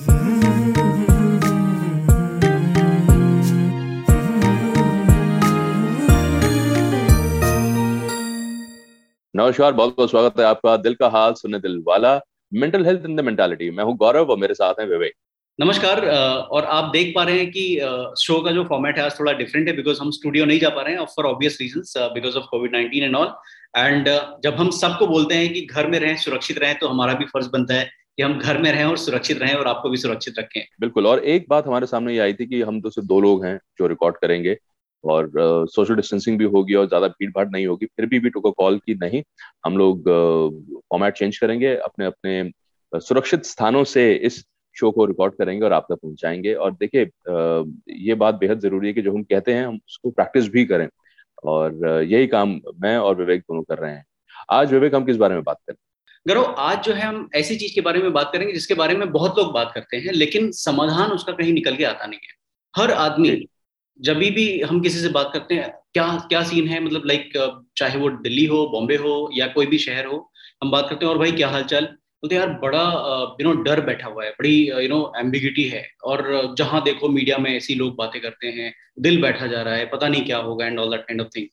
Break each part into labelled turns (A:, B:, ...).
A: नमस्कार, बहुत बहुत स्वागत है आपका दिल का हाल सुनने दिल वाला mental health in the mentality मैं हूँ गौरव और मेरे साथ हैं विवेक।
B: नमस्कार और आप देख पा रहे हैं कि शो का जो फॉर्मेट है आज थोड़ा डिफरेंट है बिकॉज़ हम स्टूडियो नहीं जा पा रहे हैं for obvious reasons because of COVID nineteen and all and जब हम सबको बोलते हैं कि घर में रहें, सुरक्षित रहें तो हमारा भी फ़र्ज़ बनता है कि हम घर में रहें और सुरक्षित रहें और आपको भी सुरक्षित रखें।
A: बिल्कुल और एक बात हमारे सामने ये आई थी कि हम तो सिर्फ़ दो लोग हैं जो रिकॉर्ड करेंगे और सोशल uh, डिस्टेंसिंग भी होगी और ज़्यादा भीड़ भाड़ नहीं होगी फिर भी भी टुको कॉल की नहीं हम लोग फॉर्मेट uh, चेंज करेंगे अपने अपने सुरक्षित स्थानों से इस शो को रिकॉर्ड करेंगे और आप तक पहुंचाएँगे। और देखिए ये बात बेहद ज़रूरी है कि जो हम कहते हैं हम उसको प्रैक्टिस भी करें। और यही काम मैं और विवेक दोनों कर रहे हैं। आज विवेक हम किस बारे में बात करें?
B: गौरव आज जो है हम ऐसी चीज़ के बारे में बात करेंगे जिसके बारे में बहुत लोग बात करते हैं लेकिन समाधान उसका कहीं निकल के आता नहीं है। हर आदमी जब भी हम किसी से बात करते हैं क्या क्या सीन है? मतलब लाइक चाहे वो दिल्ली हो बॉम्बे हो या कोई भी शहर हो हम बात करते हैं और भाई क्या हालचाल? बोलते यार बड़ा यू नो डर बैठा हुआ है बड़ी यू नो एम्बिगिटी है और जहाँ देखो मीडिया में ऐसी लोग बातें करते हैं दिल बैठा जा रहा है पता नहीं क्या होगा and all that kind of thing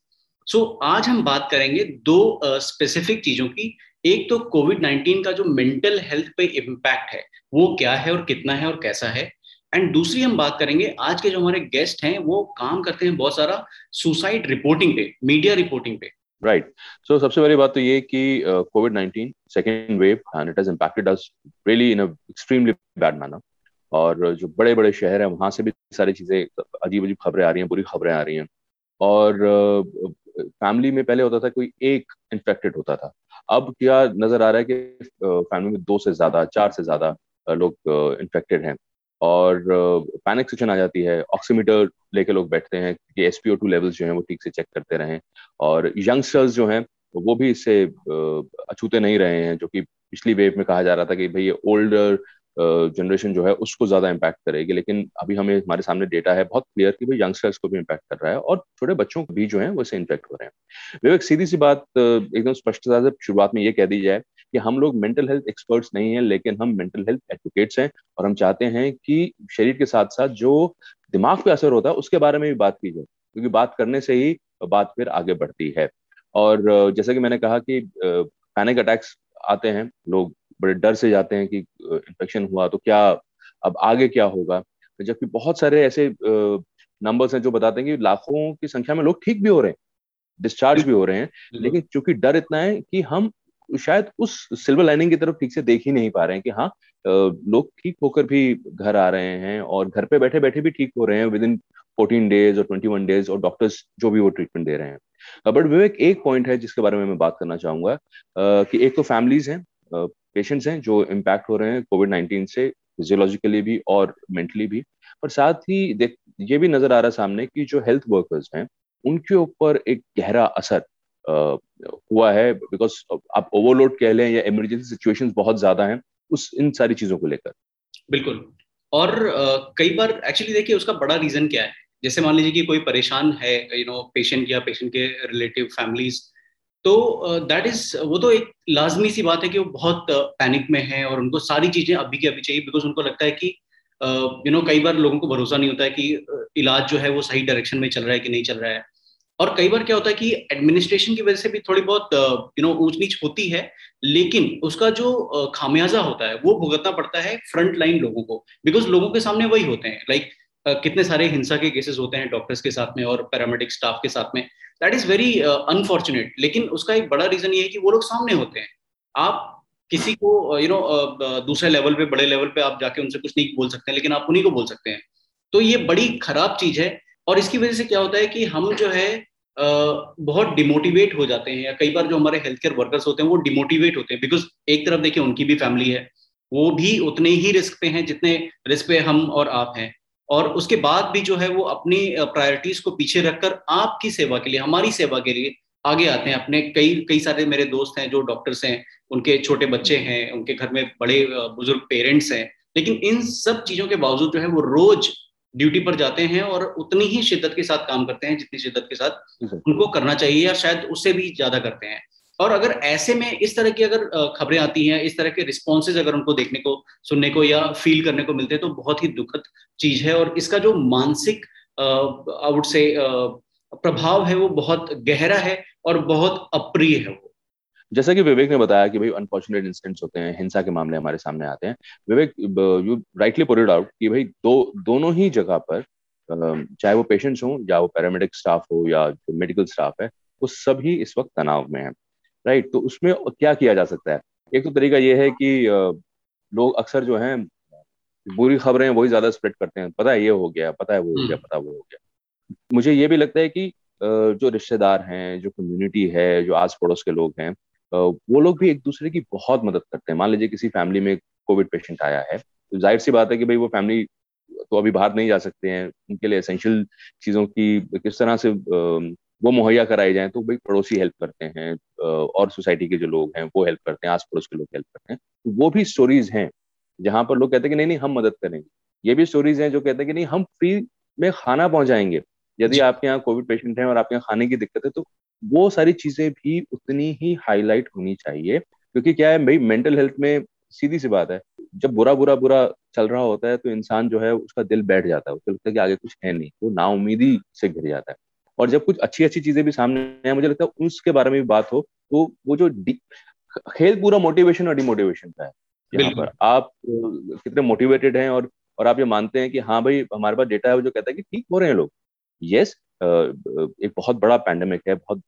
B: so so, आज हम बात करेंगे दो स्पेसिफिक uh, चीज़ों की। एक तो कोविड नाइन्टीन का जो मेंटल हेल्थ पे इम्पैक्ट है वो क्या है और कितना है और कैसा है? एंड दूसरी हम बात करेंगे आज के जो हमारे गेस्ट हैं वो काम करते हैं बहुत सारा सुसाइड रिपोर्टिंग पे मीडिया रिपोर्टिंग पे।
A: राइट सो सबसे बड़ी बात तो ये कि COVID nineteen second wave and it has impacted us really in extremely bad manner और जो बड़े बड़े शहर हैं वहाँ से भी सारी चीज़ें अजीब अजीब खबरें आ रही हैं बुरी खबरें आ रही हैं। और फैमिली में पहले होता था, कोई एक इन्फेक्टेड होता था। अब क्या नज़र आ रहा है कि फैमिली में दो से ज़्यादा, चार से ज़्यादा लोग इन्फेक्टेड हैं। और पैनिक सिचुएशन आ जाती है। ऑक्सीमीटर लेके लोग बैठते हैं कि एसपीओ टू लेवल्स जो हैं वो ठीक से चेक करते रहें। और यंगस्टर्स जो हैं, वो भी इससे अछूते नहीं रहे हैं, जो कि पिछली वेव में कहा जा रहा था कि, भाई, ये ओल्डर जनरेशन जो है उसको ज़्यादा इम्पैक्ट करेगी। लेकिन अभी हमें, हमारे सामने डेटा है बहुत क्लियर कि भाई यंगस्टर्स को भी इम्पैक्ट कर रहा है और छोटे बच्चों को भी जो है वो इन्फेक्ट हो रहे हैं। विवेक, सीधी सी बात एकदम स्पष्टता से शुरुआत में ये कह दी जाए कि हम लोग मेंटल हेल्थ एक्सपर्ट्स नहीं हैं, लेकिन हम मेंटल हेल्थ एडवोकेट्स हैं और हम चाहते हैं कि शरीर के साथ साथ जो दिमाग पे असर होता है उसके बारे में भी बात की जाए, क्योंकि बात करने से ही बात फिर आगे बढ़ती है। और जैसा कि मैंने कहा कि पैनिक अटैक्स आते हैं, लोग बड़े डर से जाते हैं कि इन्फेक्शन हुआ तो क्या अब आगे क्या होगा? जबकि बहुत सारे ऐसे नंबर्स हैं जो बताते हैं कि लाखों की संख्या में लोग ठीक भी हो रहे हैं डिस्चार्ज भी हो रहे हैं लेकिन चूँकि डर इतना है कि हम शायद उस सिल्वर लाइनिंग की तरफ़ ठीक से देख ही नहीं पा रहे हैं कि हाँ लोग ठीक होकर भी घर आ रहे हैं और घर पे बैठे बैठे भी ठीक हो रहे हैं विद इन फोर्टीन डेज़ और ट्वेंटी वन डेज़ और डॉक्टर्स जो भी वो ट्रीटमेंट दे रहे हैं। बट विवेक एक पॉइंट है जिसके बारे में मैं बात करना चाहूँगा कि एक तो फैमिलीज़ हैं पेशेंट्स हैं जो इम्पैक्ट हो रहे हैं कोविड नाइन्टीन से फिजियोलॉजिकली भी और मेंटली भी। पर साथ ही देख, ये भी नज़र आ रहा सामने कि जो हेल्थ वर्कर्स हैं, उनके ऊपर एक गहरा असर हुआ है बिकॉज़ आप ओवरलोड कह लें या इमरजेंसी सिचुएशंस बहुत ज़्यादा हैं उस, इन सारी चीज़ों को लेकर।
B: बिल्कुल। और कई बार एक्चुअली देखिए उसका बड़ा रीजन क्या है? जैसे मान लीजिए कि कोई परेशान है यू नो पेशेंट या पेशेंट के रिलेटिव फैमिलीज़ तो दैट इज़ वो तो एक लाजमी सी बात है कि वो बहुत पैनिक में है और उनको सारी चीज़ें अभी की अभी चाहिए बिकॉज़ उनको लगता है कि यू नो कई बार लोगों को भरोसा नहीं होता है कि इलाज जो है वो सही डायरेक्शन में चल रहा है कि नहीं चल रहा है। और कई बार क्या होता है कि एडमिनिस्ट्रेशन की वजह से भी थोड़ी बहुत यू नो ऊंच नीच होती है लेकिन उसका जो खामियाजा होता है वो भुगतना पड़ता है फ्रंट लाइन लोगों को। बिकॉज़ लोगों के सामने वही होते हैं लाइक like, कितने सारे हिंसा के केसेस होते हैं डॉक्टर्स के साथ में और पैरामेडिक स्टाफ के साथ में। दैट इज़ वेरी अनफॉर्चुनेट लेकिन उसका एक बड़ा रीजन ये है कि वो लोग सामने होते हैं। आप किसी को यू नो दूसरे लेवल पे, बड़े लेवल पे आप जाके उनसे कुछ नहीं बोल सकते हैं, लेकिन आप उन्हीं को बोल सकते हैं। तो ये बड़ी खराब चीज़ है और इसकी वजह से क्या होता है कि हम जो है बहुत डिमोटिवेट हो जाते हैं या कई बार जो हमारे हेल्थ केयर वर्कर्स होते हैं, वो डिमोटिवेट होते हैं। बिकॉज़ एक तरफ़ देखिए, उनकी भी फैमिली है। वो भी उतने ही रिस्क पे हैं जितने रिस्क पे हम और आप हैं। और उसके बाद भी जो है वो अपनी प्रायोरिटीज को पीछे रखकर आपकी सेवा के लिए हमारी सेवा के लिए आगे आते हैं। अपने कई कई सारे मेरे दोस्त हैं जो डॉक्टर्स हैं उनके छोटे बच्चे हैं उनके घर में बड़े बुज़ुर्ग पेरेंट्स हैं। लेकिन इन सब चीज़ों के बावजूद जो है वो रोज ड्यूटी पर जाते हैं और उतनी ही शिद्दत के साथ काम करते हैं जितनी शिद्दत के साथ उनको करना चाहिए या शायद उससे भी ज़्यादा करते हैं। और अगर ऐसे में इस तरह की अगर खबरें आती हैं, इस तरह के रिस्पॉन्सेज अगर उनको देखने को, सुनने को या फील करने को मिलते हैं तो बहुत ही दुखद चीज़ है। और इसका जो मानसिक आउट से प्रभाव है, वो बहुत गहरा है और बहुत अप्रिय है वो।
A: जैसा कि विवेक ने बताया कि भाई अनफॉर्चुनेट इंसिडेंट्स होते हैं, हिंसा के मामले हमारे सामने आते हैं। Vivek you rightly poured out कि भाई दो, दोनों ही जगह पर चाहे वो पेशेंट्स हों या वो पैरामेडिक स्टाफ हो या जो मेडिकल स्टाफ है, वो सभी इस वक्त तनाव में है। राइट तो उसमें क्या किया जा सकता है? एक तो तरीका ये है कि लोग अक्सर जो है बुरी खबरें वही ज़्यादा स्प्रेड करते हैं। पता है ये हो गया पता है वो हो गया हम्म। पता वो हो गया। मुझे ये भी लगता है कि जो रिश्तेदार हैं जो कम्युनिटी है जो आस पड़ोस के लोग हैं वो लोग भी एक दूसरे की बहुत मदद करते हैं। मान लीजिए किसी फैमिली में कोविड पेशेंट आया है तो ज़ाहिर सी बात है कि भाई वो फैमिली तो अभी बाहर नहीं जा सकते हैं। उनके लिए एसेंशियल चीज़ों की किस तरह से वो मुहैया कराई जाए तो भाई पड़ोसी हेल्प करते हैं और सोसाइटी के जो लोग हैं वो हेल्प करते हैं आस पड़ोस के लोग हेल्प करते हैं। तो वो भी स्टोरीज हैं जहाँ पर लोग कहते हैं कि नहीं नहीं हम मदद करेंगे। ये भी स्टोरीज हैं जो कहते हैं कि नहीं हम फ्री में खाना पहुंचाएँगे। यदि आपके यहाँ कोविड पेशेंट है और आपके यहाँ खाने की दिक्कत है तो वो सारी चीज़ें भी उतनी ही हाईलाइट होनी चाहिए। क्योंकि क्या है भाई मेंटल हेल्थ में सीधी सी बात है जब बुरा बुरा बुरा चल रहा होता है तो इंसान जो है उसका दिल बैठ जाता है। उसको लगता है कि आगे कुछ है नहीं वो नाउमीदी से घिर जाता है। और जब कुछ अच्छी अच्छी चीज़ें भी सामने आए मुझे लगता है उसके बारे में भी बात हो तो वो जो खेल पूरा मोटिवेशन और डिमोटिवेशन का है। यहाँ पर आप कितने मोटिवेटेड हैं और और आप ये मानते हैं कि हाँ भाई हमारे पास डेटा है वो जो कहता है कि ठीक हो रहे हैं लोग। यस एक बहुत बड़ा पैंडेमिक है बहुत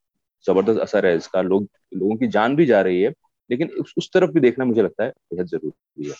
A: ज़बरदस्त असर है इसका लोग लोगों की जान भी जा रही है लेकिन उस, उस तरफ़ भी देखना मुझे लगता है बेहद ज़रूरी है।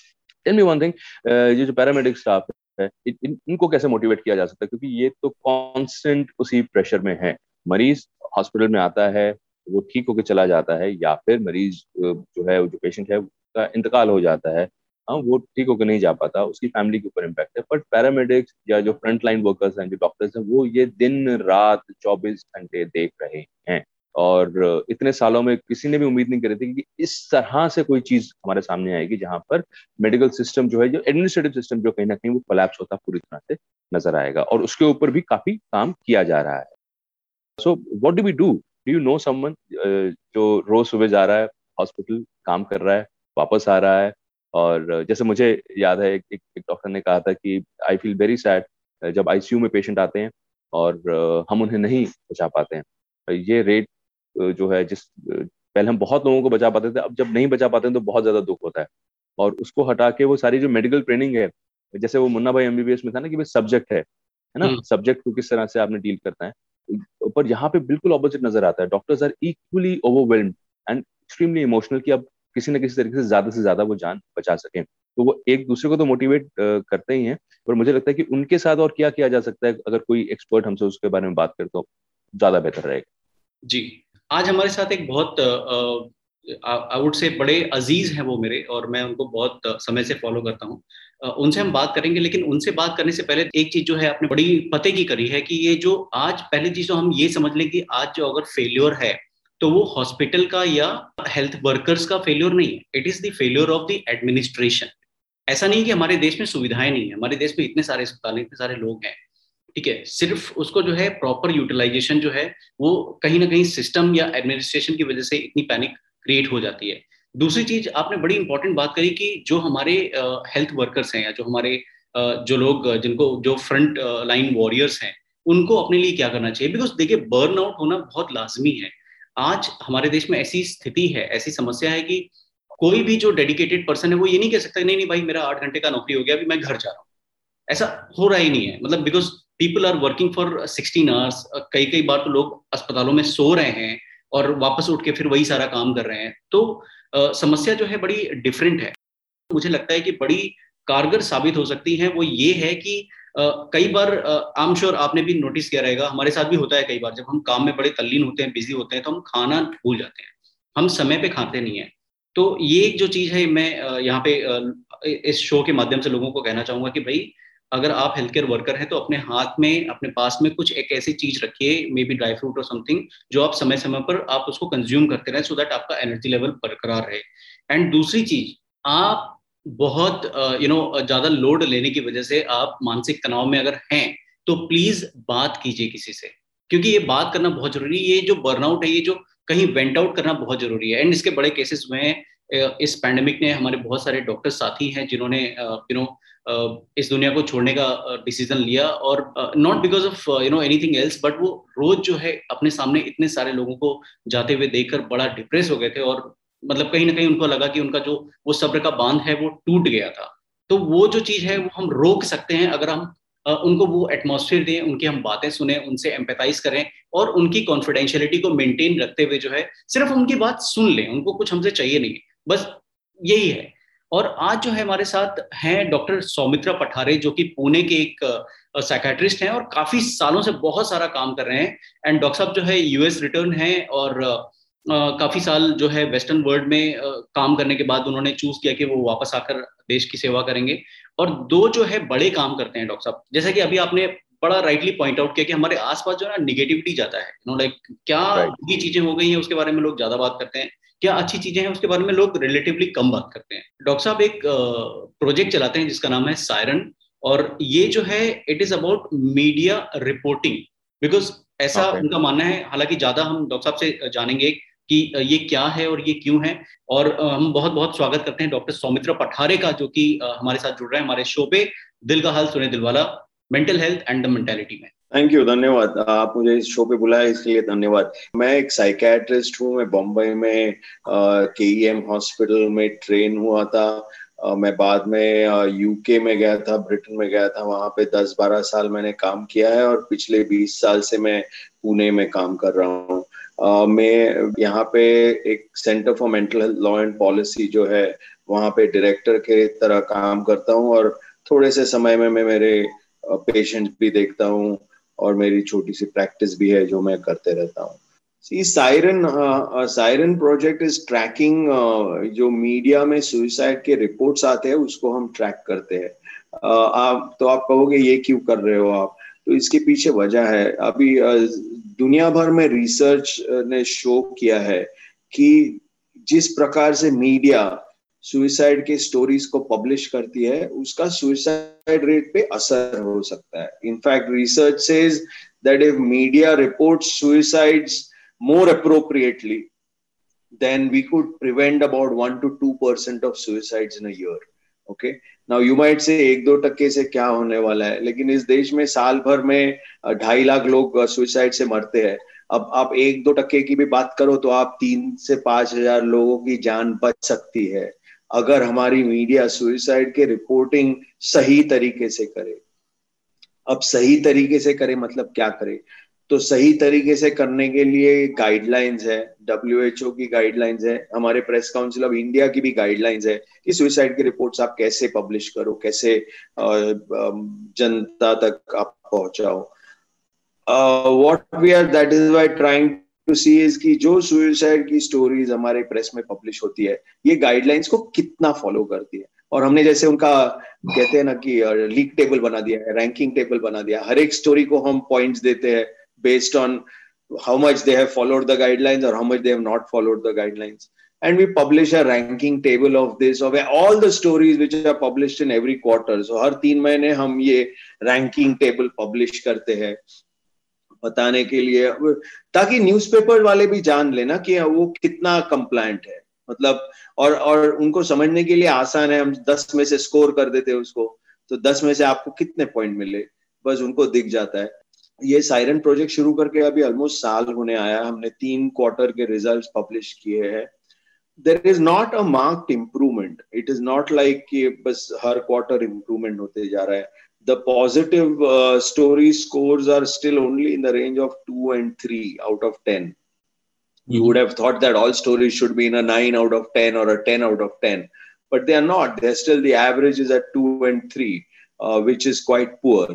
A: टेल मी वन थिंग ये जो पैरामेडिक स्टाफ है इन, इनको कैसे मोटिवेट किया जा सकता है? क्योंकि ये तो कांस्टेंट उसी प्रेशर में है। मरीज़ हॉस्पिटल में आता है वो ठीक होकर चला जाता है या फिर मरीज़ जो है जो पेशेंट है उसका इंतकाल हो जाता है। हाँ वो ठीक होकर नहीं जा पाता उसकी फैमिली के ऊपर इम्पैक्ट है। बट पैरामेडिक्स या जो फ्रंट लाइन वर्कर्स हैं जो डॉक्टर्स हैं वो ये दिन रात चौबीस घंटे देख रहे हैं। और इतने सालों में किसी ने भी उम्मीद नहीं करी थी कि इस तरह से कोई चीज़ हमारे सामने आएगी जहाँ पर मेडिकल सिस्टम जो है जो एडमिनिस्ट्रेटिव सिस्टम जो कहीं ना कहीं वो कोलैप्स होता पूरी तरह से नज़र आएगा और उसके ऊपर भी काफ़ी काम किया जा रहा है। So what do we do do you know someone जो रोज सुबह जा रहा है हॉस्पिटल काम कर रहा है वापस आ रहा है? और जैसे मुझे याद है एक, एक, डॉक्टर ने कहा था कि आई फील वेरी सैड जब आईसीयू में पेशेंट आते हैं और हम उन्हें नहीं बचा पाते हैं। ये रेट जो है जिस पहले हम बहुत लोगों को बचा पाते थे अब जब नहीं बचा पाते हैं तो बहुत ज़्यादा दुख होता है। और उसको हटा के वो सारी जो मेडिकल ट्रेनिंग है जैसे वो मुन्ना भाई एमबीबीएस में था ना कि भाई सब्जेक्ट है है ना? Subject hmm. को किस तरह से आपने डील करना है? पर यहाँ पे बिल्कुल ऑपोजिट नज़र आता है। Doctors are equally overwhelmed and extremely emotional कि अब किसी न किसी तरीके से ज़्यादा से ज़्यादा वो जान बचा सकें। तो वो एक दूसरे को तो मोटिवेट करते ही हैं पर मुझे लगता है कि उनके साथ और क्या किया जा सकता है? अगर कोई एक्सपर्ट हमसे उसके बारे में बात करे तो ज़्यादा बेहतर रहेगा।
B: जी। आज हमारे साथ एक बहुत आई वुड से बड़े अज़ीज़ हैं वो मेरे और मैं उनको बहुत समय से फॉलो करता हूँ। उनसे हम बात करेंगे लेकिन उनसे बात करने से पहले एक चीज़ जो है आपने बड़ी पते की करी है कि ये जो आज पहली चीज़ तो हम ये समझ लें कि आज जो अगर फेल्योर है तो वो हॉस्पिटल का या हेल्थ वर्कर्स का फेल्योर नहीं है। It is the failure of the administration ऐसा नहीं कि हमारे देश में सुविधाएँ नहीं है। हमारे देश में इतने सारे अस्पताल, इतने सारे लोग हैं। ठीक है, सिर्फ़ उसको जो है प्रॉपर यूटिलाइजेशन जो है, वो कहीं ना कहीं सिस्टम या एडमिनिस्ट्रेशन की वजह से इतनी पैनिक क्रिएट हो जाती है। दूसरी चीज़, आपने बड़ी इंपॉर्टेंट बात करी कि जो हमारे हेल्थ वर्कर्स हैं या जो हमारे जो लोग जिनको, जो फ्रंट लाइन वॉरियर्स हैं, उनको अपने लिए क्या करना चाहिए? बिकॉज़ देखिए बर्न आउट होना बहुत लाजमी है। आज हमारे देश में ऐसी स्थिति है, ऐसी समस्या है कि कोई भी जो डेडिकेटेड पर्सन है, वो ये नहीं कह सकता नहीं नहीं भाई, मेरा आठ घंटे का नौकरी हो गया, अभी मैं घर जा रहा हूँ। ऐसा हो रहा ही नहीं है। मतलब because people are working for sixteen hours कई कई बार तो लोग अस्पतालों में सो रहे हैं और वापस उठ के फिर वही सारा काम कर रहे हैं। तो uh, समस्या जो है बड़ी डिफरेंट है। मुझे लगता है कि बड़ी कारगर साबित हो सकती है वो ये है कि uh, कई बार आई एम श्योर आपने भी नोटिस किया रहेगा हमारे साथ भी होता है कई बार जब हम काम में बड़े तल्लीन होते हैं बिज़ी होते हैं तो हम खाना भूल जाते हैं। हम समय पे खाते नहीं है। तो ये एक जो चीज़ है मैं यहाँ पे इस शो के माध्यम से लोगों को कहना चाहूँगा कि भाई अगर आप हेल्थ केयर वर्कर हैं तो अपने हाथ में, अपने पास में कुछ एक ऐसी चीज़ रखिए मे बी ड्राई फ्रूट और समथिंग जो आप समय समय पर आप उसको कंज्यूम करते रहे सो दैट आपका एनर्जी लेवल बरकरार रहे। एंड दूसरी चीज़, आप बहुत यू नो ज़्यादा लोड लेने की वजह से आप मानसिक तनाव में अगर हैं तो प्लीज़ बात कीजिए किसी से। क्योंकि ये बात करना बहुत ज़रूरी है ये जो बर्नआउट है, ये जो कहीं वेंट आउट करना बहुत ज़रूरी है। एंड इसके बड़े केसेस हुए हैं इस पैंडेमिक ने हमारे बहुत सारे डॉक्टर साथी हैं, जिन्होंने यू नो इस दुनिया को छोड़ने का डिसीज़न लिया और not because of you know anything else but वो रोज जो है अपने सामने इतने सारे लोगों को जाते हुए देखकर बड़ा डिप्रेस हो गए थे और मतलब कहीं ना कहीं उनको लगा कि उनका जो, वो सब्र का बाँध है वो टूट गया था। तो वो जो चीज़ है वो हम रोक सकते हैं अगर हम उनको वो एटमोसफियर दें, उनकी हम बातें सुने, उनसे एम्पेथाइज करें और उनकी कॉन्फिडेंशियलिटी को मेंटेन रखते हुए जो है सिर्फ़ उनकी बात सुन लें, उनको कुछ हमसे चाहिए नहीं। बस यही है। और आज जो है हमारे साथ हैं डॉक्टर सौमित्रा पठारे जो कि पुणे के एक साइकेट्रिस्ट हैं और काफ़ी सालों से बहुत सारा काम कर रहे हैं। एंड डॉक्टर साहब जो है यूएस रिटर्न है और काफ़ी साल जो है वेस्टर्न वर्ल्ड में काम करने के बाद उन्होंने चूज़ किया कि वो वापस आकर देश की सेवा करेंगे। और दो जो है बड़े काम करते हैं डॉक्टर साहब। जैसा कि अभी आपने बड़ा राइटली पॉइंट आउट किया कि हमारे आसपास जो है ना निगेटिविटी जाता है। नो लाइक क्या ये चीज़ें हो गई हैं उसके बारे में लोग ज़्यादा बात करते हैं। क्या अच्छी चीज़ें हैं उसके बारे में लोग रिलेटिवली कम बात करते हैं। डॉक्टर साहब एक प्रोजेक्ट चलाते हैं जिसका नाम है सायरन और ये जो है it is about media reporting because ऐसा okay. उनका मानना है। हालाँकि ज़्यादा हम डॉक्टर साहब से जानेंगे कि ये क्या है और ये क्यों है और हम बहुत बहुत स्वागत करते हैं डॉक्टर सौमित्र पठारे का जो कि हमारे साथ जुड़ रहे हैं हमारे शो पे। दिल का हाल सुने दिलवाला। Mental health and the mentality में।
C: थैंक यू धन्यवाद। आप मुझे इस शो पे बुलाया इसके लिए धन्यवाद। मैं एक साइकेट्रिस्ट हूँ मैं बम्बई में के ई एम हॉस्पिटल में ट्रेन हुआ था। Uh, मैं बाद में यूके में गया था ब्रिटेन में गया था। वहाँ पे 10-12 साल मैंने काम किया है और पिछले 20 साल से मैं पुणे में काम कर रहा हूँ। मैं यहाँ पे एक centre for mental health law and policy जो है वहाँ पे डायरेक्टर के तरह काम करता हूँ और थोड़े से समय में मैं मेरे पेशेंट भी देखता हूँ। और मेरी छोटी सी प्रैक्टिस भी है जो मैं करते रहता हूँ। Siren siren project is tracking जो मीडिया में सुइसाइड के रिपोर्ट्स आते हैं उसको हम ट्रैक करते हैं। Uh, आप तो आप कहोगे ये क्यों कर रहे हो आप? तो इसके पीछे वजह है। अभी uh, दुनिया भर में रिसर्च ने शो किया है कि जिस प्रकार से मीडिया सुइसाइड के स्टोरीज को पब्लिश करती है, उसका सुइसाइड रेट पे असर हो सकता है। In fact research says that if media report suicides more appropriately then we could prevent about 1 to 2 percent of suicides in a okay? Now you might say एक दो टक्के से क्या होने वाला है? लेकिन इस देश में साल भर में ढाई लाख लोग सुइसाइड से मरते हैं। अब आप एक दो टक्के की भी बात करो तो आप तीन से पाँच हज़ार लोगों की जान बच सकती है। अगर हमारी मीडिया सुइसाइड के रिपोर्टिंग सही तरीके से करे। अब सही तरीके से करे मतलब क्या करे? तो सही तरीके से करने के लिए गाइडलाइंस है ओ की गाइडलाइंस है, हमारे प्रेस काउंसिल ऑफ़ इंडिया की भी गाइडलाइंस है कि सुइसाइड की रिपोर्ट्स आप कैसे पब्लिश करो, कैसे जनता तक आप पहुंचाओ। What we are that is why trying to see की जो सुड की स्टोरीज हमारे प्रेस में पब्लिश होती है, ये गाइडलाइंस को कितना फॉलो करती है? और हमने जैसे उनका, कहते हैं ना कि लीग टेबल बना दिया है रैंकिंग टेबल बना दिया हर एक स्टोरी को हम पॉइंट्स देते हैं based on how much they have followed the guidelines और how much they have not followed the guidelines and we publish a ranking table of this of all the stories which are publish in every quarter हर तीन महीने हम ये ranking table publish करते हैं। बताने के लिए, ताकि न्यूज़पेपर वाले भी जान लेना कि वो कितना कंप्लायंट है। मतलब और और उनको समझने के लिए आसान है, हम दस में से स्कोर कर देते हैं उसको तो दस में से आपको कितने पॉइंट मिले? बस उनको दिख जाता है। ये साइरन प्रोजेक्ट शुरू करके अभी ऑलमोस्ट साल होने आया, हमने तीन क्वार्टर के रिज़ल्ट पब्लिश किए हैं। There is not a marked improvement it is not like कि बस हर क्वार्टर इम्प्रूवमेंट होते जा रहा है। the positive uh, story scores are still only in the range of 2 and 3 out of 10 you would have thought that all stories should be in a 9 out of 10 or a 10 out of 10 but they are not they're still the average is at 2 and 3 uh, which is quite poor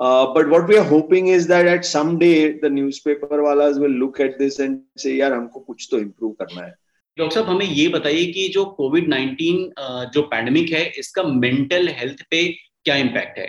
C: Uh, but what we are hoping is that at some day the newspaper walas will look at this and say यार हमको कुछ तो improve करना है
B: doctor साहब हमें ये बताइए कि जो कोविड 19 जो पैंडमिक है इसका मेंटल हेल्थ पे क्या इम्पैक्ट है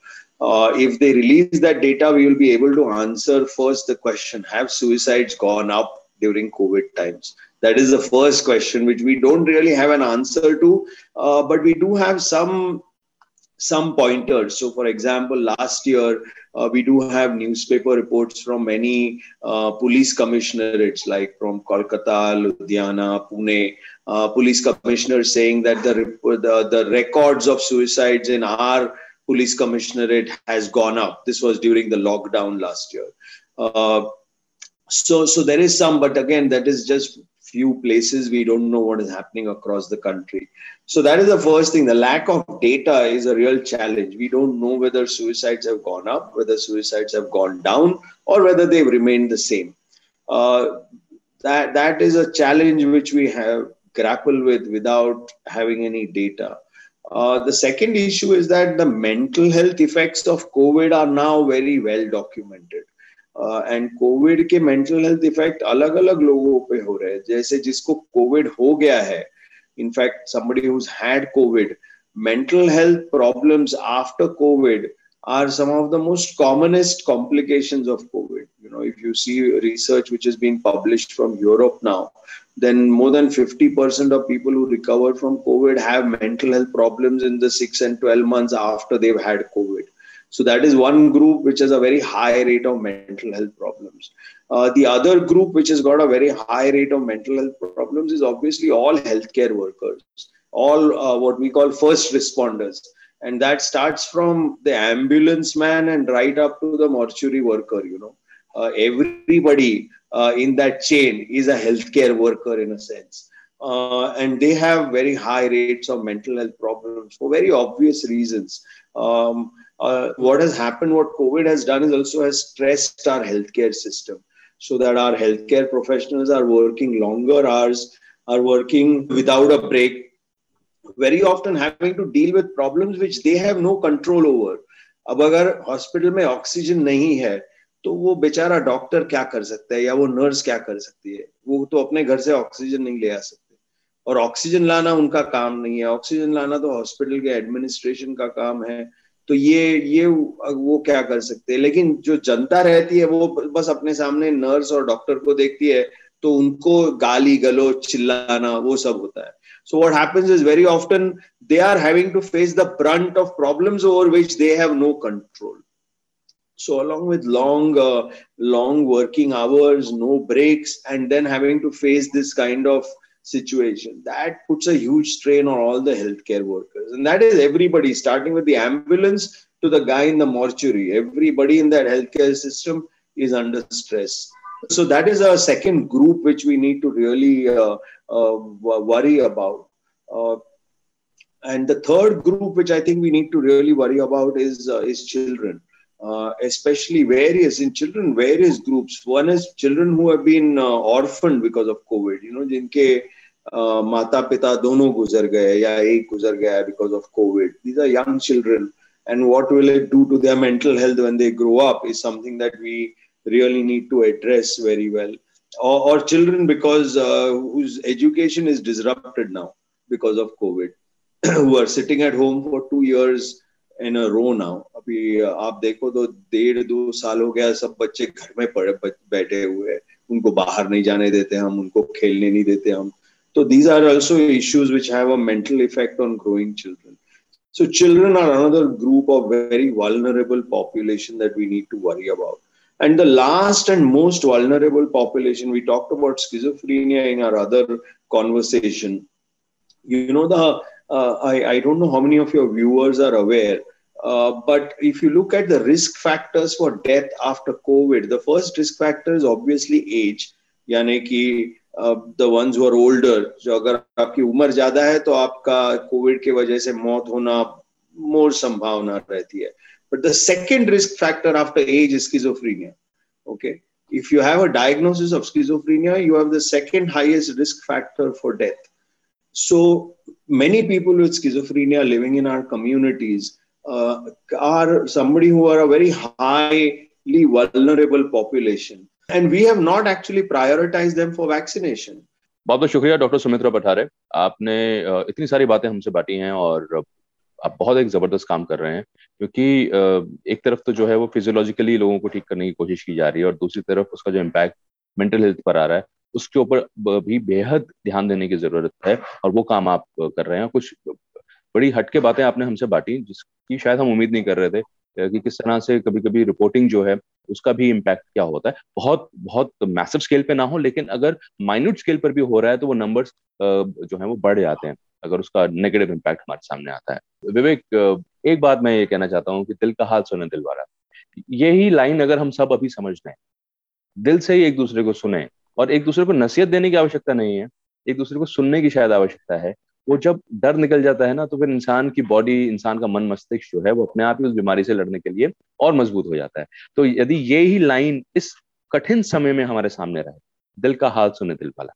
C: Uh, if they release that data, we will be able to answer first the question Have suicides gone up during COVID times? That is the first question, which we don't really have an answer to, uh, but we do have some some pointers. So, for example, last year uh, we do have newspaper reports from many uh, police commissionerates, like from Kolkata, Ludhiana, Pune, uh, police commissioners saying that the, the the records of suicides in our police commissionerate has gone up. This was during the lockdown last year. Uh, so, so there is some, but again, that is just few places. We don't know what is happening across the country. So that is the first thing. The lack of data is a real challenge. We don't know whether suicides have gone up whether suicides have gone down or whether they've remained the same. Uh, that that is a challenge which we have grapple with without having any data uh, the second issue is that the mental health effects of covid are now very well documented and COVID के mental health effect अलग अलग लोगों पे हो रहे हैं जैसे जिसको कोविड हो गया है in fact somebody who's had covid mental health problems after covid are some of the most commonest complications of covid you know if you see research which has been published from europe now then more than 50% of people who recover from covid have mental health problems in the 6 and 12 months after they've had covid so that is one group which has a very high rate of mental health problems. Uh, the other group which has got a very high rate of mental health problems is obviously all healthcare workers, all uh, what we call first responders. And that starts from the ambulance man and right up to the mortuary worker, you know. Uh, everybody uh, in that chain is a healthcare worker in a sense. Uh, and they have very high rates of mental health problems for very obvious reasons. Um, uh, what has happened, what COVID has done is also has stressed our healthcare system so that our healthcare professionals are working longer hours, are working without a break, very often having to deal with problems which they have no control over. अब अगर hospital में oxygen नहीं है तो वो बेचारा doctor क्या कर सकता है या वो नर्स क्या कर सकती है? वो तो अपने घर से ऑक्सीजन नहीं ले आ सकते। और ऑक्सीजन लाना उनका काम नहीं है। ऑक्सीजन लाना तो हॉस्पिटल के एडमिनिस्ट्रेशन का काम है। तो ये ये वो क्या कर सकते हैं? लेकिन जो जनता रहती है, वो बस अपने सामने नर्स और डॉक्टर को देखती है तो उनको गाली गलो चिल्लाना, वो सब होता है। So what happens is very often they are having to face the brunt of problems over which they have no control so along with long uh, long working hours no breaks and then having to face this kind of situation. That puts a huge strain on all the healthcare workers. And that is everybody, starting with the ambulance to the guy in the mortuary. Everybody in that healthcare system is under stress. So that is a second group which we need to really uh, uh, worry about. Uh, and the third group, which I think we need to really worry about, is uh, is children Uh, especially various in children, various groups. One is children who have been uh, orphaned because of COVID. You know, जिनके uh, माता पिता दोनों गुजर गए या एक गुजर गया because of COVID. These are young children, and what will it do to their mental health when they grow up is something that we really need to address very well. Or, or children because uh, whose education is disrupted now because of COVID, who are sitting at home for two years in a row now अभी आप देखो तो डेढ़ दो साल हो गया सब बच्चे घर में पड़े बैठे हुए हैं। उनको बाहर नहीं जाने देते हम उनको खेलने नहीं देते हम। तो these are also issues which have mental effect on growing children so children are another group of very vulnerable population that we need to worry about and the last and most vulnerable population we talked about schizophrenia in our other conversation you know the Uh, I, I don't know how many of your viewers are aware uh, but if you look at the risk factors for death after COVID, the first risk factor is obviously age. यानी कि the ones who are older जो अगर आपकी उम्र ज्यादा है तो आपका कोविड की वजह से मौत होना मोर संभावना रहती है but the second risk factor after age is schizophrenia okay if you have a diagnosis of schizophrenia, you have the second highest risk factor for death. So many people with schizophrenia living in our communities uh, are somebody who are a very highly vulnerable population. And we have not actually prioritized them for vaccination.
A: बहुत बहुत शुक्रिया doctor Sumitra Pathare आपने इतनी सारी बातें हमसे बांटी हैं और आप बहुत एक ज़बरदस्त काम कर रहे हैं क्योंकि एक तरफ़ तो जो है वो फिजियोलॉजिकली लोगों को ठीक करने की कोशिश की जा रही है और दूसरी तरफ़ उसका जो इम्पैक्ट मेंटल हेल्थ पर आ रहा है उसके ऊपर भी बेहद ध्यान देने की ज़रूरत है और वो काम आप कर रहे हैं कुछ बड़ी हटके बातें आपने हमसे बांटी, जिसकी शायद हम उम्मीद नहीं कर रहे थे कि किस तरह से कभी कभी रिपोर्टिंग जो है, उसका भी इम्पैक्ट क्या होता है। बहुत बहुत मैसिव स्केल पे ना हो, लेकिन अगर माइन्यूट स्केल पर भी हो रहा है तो वो नंबर्स जो है, वो बढ़ जाते हैं, अगर उसका नेगेटिव इम्पैक्ट हमारे सामने आता है। विवेक एक बात मैं ये कहना चाहता हूँ कि दिल का हाल सुने, दिल वाला। यही लाइन अगर हम सब अभी समझ लें, दिल से ही एक दूसरे को सुने, और एक दूसरे को नसीहत देने की आवश्यकता नहीं है, एक दूसरे को सुनने की शायद आवश्यकता है वो जब डर निकल जाता है ना तो फिर इंसान की बॉडी इंसान का मन मस्तिष्क जो है, वो अपने आप ही उस बीमारी से लड़ने के लिए और मज़बूत हो जाता है। तो यदि ये ही लाइन इस कठिन समय में हमारे सामने रहे, दिल का हाल सुने दिल वाला।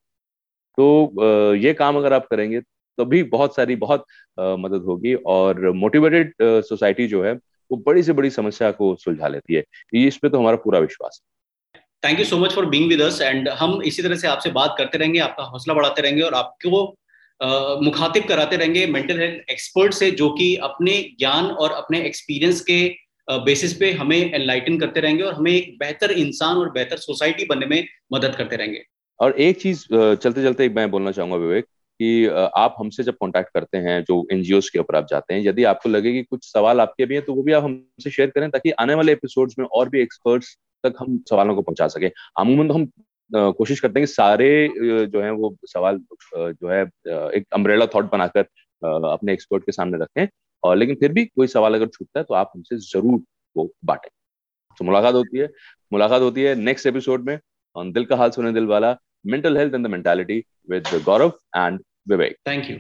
A: तो ये काम अगर आप करेंगे तो भी बहुत सारी, बहुत मदद होगी और मोटिवेटेड सोसाइटी जो है, वो बड़ी से बड़ी समस्या को सुलझा लेती है। इस पे तो हमारा पूरा विश्वास
B: है। Thank you so much for being with us and हम इसी तरह से आपसे बात करते रहेंगे, आपका हौसला बढ़ाते रहेंगे और आपको मुखातिब कराते रहेंगे मेंटल हेल्थ एक्सपर्ट से, जो कि अपने ज्ञान और अपने एक्सपीरियंस के बेसिस पे हमें एनलाइटन करते रहेंगे और हमें एक बेहतर इंसान और बेहतर सोसाइटी बनने में मदद करते रहेंगे।
A: और एक चीज़ चलते चलते मैं बोलना चाहूँगा विवेक, कि आप हमसे जब कांटेक्ट करते हैं, जो एनजीओ के ऊपर आप जाते हैं, यदि आपको लगे कि कुछ सवाल आपके भी हैं तो वो भी आप हमसे शेयर करें, ताकि आने वाले एपिसोड्स में और भी एक्सपर्ट्स तक हम सवालों को पहुँचा सके। अमूमन तो हम कोशिश करते हैं कि सारे जो है वो सवाल जो है एक अम्ब्रेला थॉट बनाकर अपने एक्सपर्ट के सामने रखें। और लेकिन फिर भी कोई सवाल अगर छूटता है तो आप हमसे ज़रूर वो बांटें। तो मुलाकात होती है, मुलाकात होती है नेक्स्ट एपिसोड में ऑन दिल का हाल सुने दिल वाला mental health and the mentality with Gaurav and Vivek
B: thank you